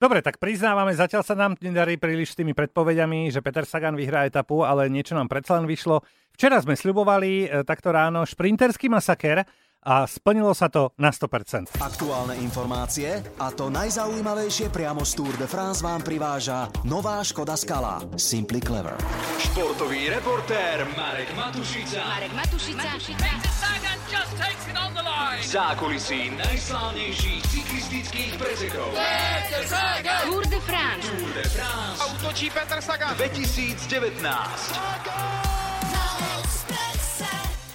Dobre, tak priznávame, zatiaľ sa nám nedarí príliš s tými predpovediami, že Peter Sagan vyhrá etapu, ale niečo nám predsa len vyšlo. Včera sme sľubovali e, takto ráno šprinterský masaker a splnilo sa to na 100%. Aktuálne informácie a to najzaujímavejšie priamo z Tour de France vám priváža nová Škoda Skala Simply Clever. Športový reportér Marek Matušica. Marek Matušica. V zákulisí najslávnejších cyklistických pretekov. Tour de France. Tour de France Útočí Petr Sagan. 2019.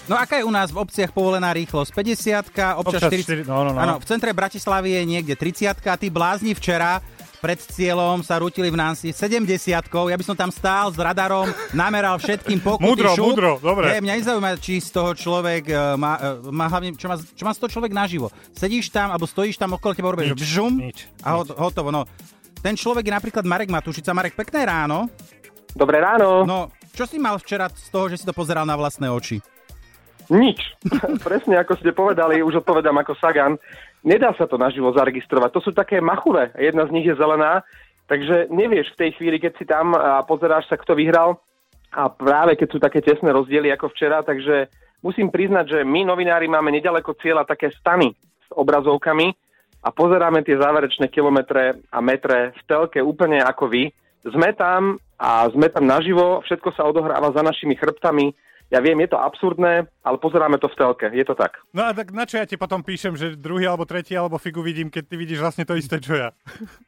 No aká je u nás v obciach povolená rýchlosť? 50 občas, Občas 40 4, no, no, no. Áno, v centre Bratislavy je niekde 30 a tí blázni včera pred cieľom sa rútili v Nancy 70 Ja by som tam stál s radarom, nameral všetkým pokuty, Múdro, šup. múdro, dobre. Nie, mňa nezaujíma, či z toho človek e, má, e, má hlavne, čo má, čo má z toho človek naživo. Sedíš tam, alebo stojíš tam okolo teba, robíš Nič, bžum nič, a hot, hotovo. No. Ten človek je napríklad Marek Matušica. Marek, pekné ráno. Dobré ráno. No, čo si mal včera z toho, že si to pozeral na vlastné oči? Nič. Presne ako ste povedali, už odpovedám ako Sagan. Nedá sa to naživo zaregistrovať. To sú také machule. Jedna z nich je zelená, takže nevieš v tej chvíli, keď si tam a pozeráš sa, kto vyhral. A práve keď sú také tesné rozdiely ako včera, takže musím priznať, že my novinári máme nedaleko cieľa také stany s obrazovkami a pozeráme tie záverečné kilometre a metre v telke úplne ako vy. Sme tam a sme tam naživo, všetko sa odohráva za našimi chrbtami. Ja viem, je to absurdné, ale pozeráme to v telke, je to tak. No a tak na čo ja ti potom píšem, že druhý alebo tretí alebo figu vidím, keď ty vidíš vlastne to isté, čo ja.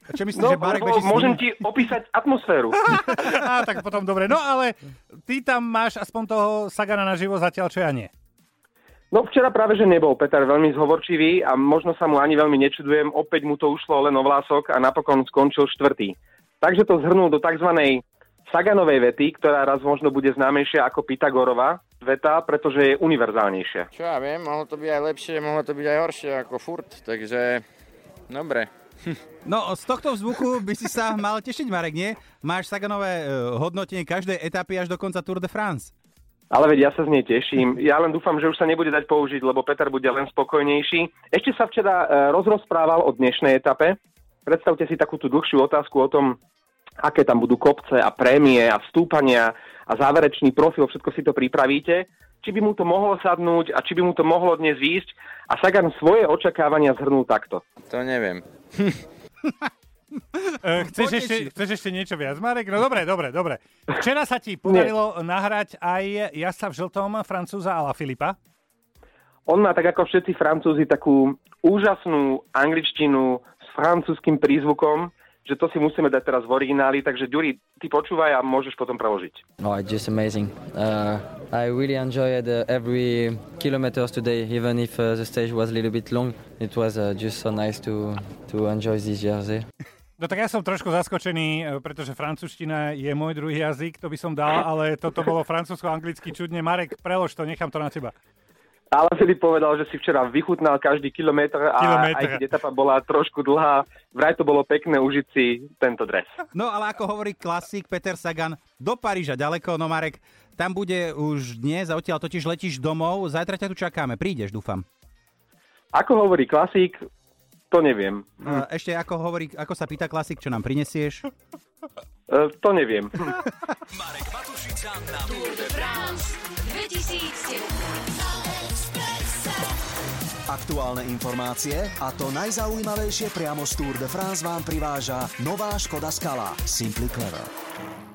A čo myslíš, No, že Marek beží môžem ti opísať atmosféru. Á, tak potom dobre. No ale ty tam máš aspoň toho Sagana naživo zatiaľ, čo ja nie. No včera práve, že nebol Peter veľmi zhovorčivý a možno sa mu ani veľmi nečudujem. Opäť mu to ušlo len o vlások a napokon skončil štvrtý. Takže to zhrnul do tzv. Saganovej vety, ktorá raz možno bude známejšia ako Pythagorova veta, pretože je univerzálnejšia. Čo ja viem, mohlo to byť aj lepšie, mohlo to byť aj horšie ako furt, takže dobre. No, z tohto vzvuku by si sa mal tešiť, Marek, nie? Máš Saganové e, hodnotenie každej etapy až do konca Tour de France. Ale veď ja sa z nej teším. Ja len dúfam, že už sa nebude dať použiť, lebo Peter bude len spokojnejší. Ešte sa včera e, rozrozprával o dnešnej etape. Predstavte si takú tú dlhšiu otázku o tom, aké tam budú kopce a prémie a stúpania a záverečný profil, všetko si to pripravíte. Či by mu to mohlo sadnúť a či by mu to mohlo dnes výjsť. A Sagan svoje očakávania zhrnul takto. To neviem. E, chceš, ešte, chceš ešte niečo viac, Marek? No dobre, dobre, dobre. Včera sa ti podarilo nahrať aj jazda v žltom Francúza Ala Filipa. On má tak ako všetci Francúzi takú úžasnú angličtinu s francúzským prízvukom, že to si musíme dať teraz v origináli, takže Ďuri, ty počúvaj a môžeš potom preložiť. Oh, it's just amazing. Uh, I really enjoyed uh, every kilometers today, even if uh, the stage was a little bit long. It was uh, just so nice to to enjoy this jersey. No tak ja som trošku zaskočený, e, pretože francúzština je môj druhý jazyk, to by som dal, ale toto bolo francúzsko-anglicky čudne. Marek, prelož to, nechám to na teba. Ale Filip povedal, že si včera vychutnal každý kilometr a Kilometr. aj keď etapa bola trošku dlhá, vraj to bolo pekné užiť si tento dres. No ale ako hovorí klasik Peter Sagan, do Paríža ďaleko, no Marek, tam bude už dnes a odtiaľ totiž letíš domov, zajtra ťa tu čakáme, prídeš, dúfam. Ako hovorí klasík, to neviem. Ešte ako hovorí, ako sa pýta klasik, čo nám prinesieš? E, to neviem. Marek Matušica na Tour de France 2019. Aktuálne informácie a to najzaujímavejšie priamo z Tour de France vám priváža nová Škoda Skala Simply Clever.